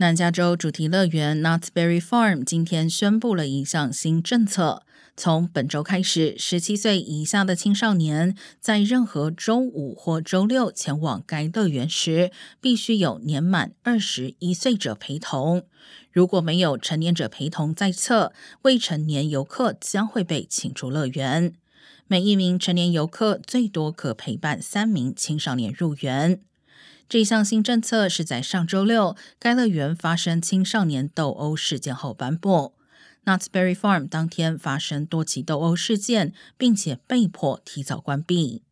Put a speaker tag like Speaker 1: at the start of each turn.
Speaker 1: 南加州主题乐园 Knott's Berry Farm 今天宣布了一项新政策，从本周开始，十七岁以下的青少年在任何周五或周六前往该乐园时，必须有年满二十一岁者陪同。如果没有成年者陪同在侧，未成年游客将会被请出乐园。每一名成年游客最多可陪伴三名青少年入园。这项新政策是在上周六该乐园发生青少年斗殴事件后颁布。Knott's Berry Farm 当天发生多起斗殴事件，并且被迫提早关闭。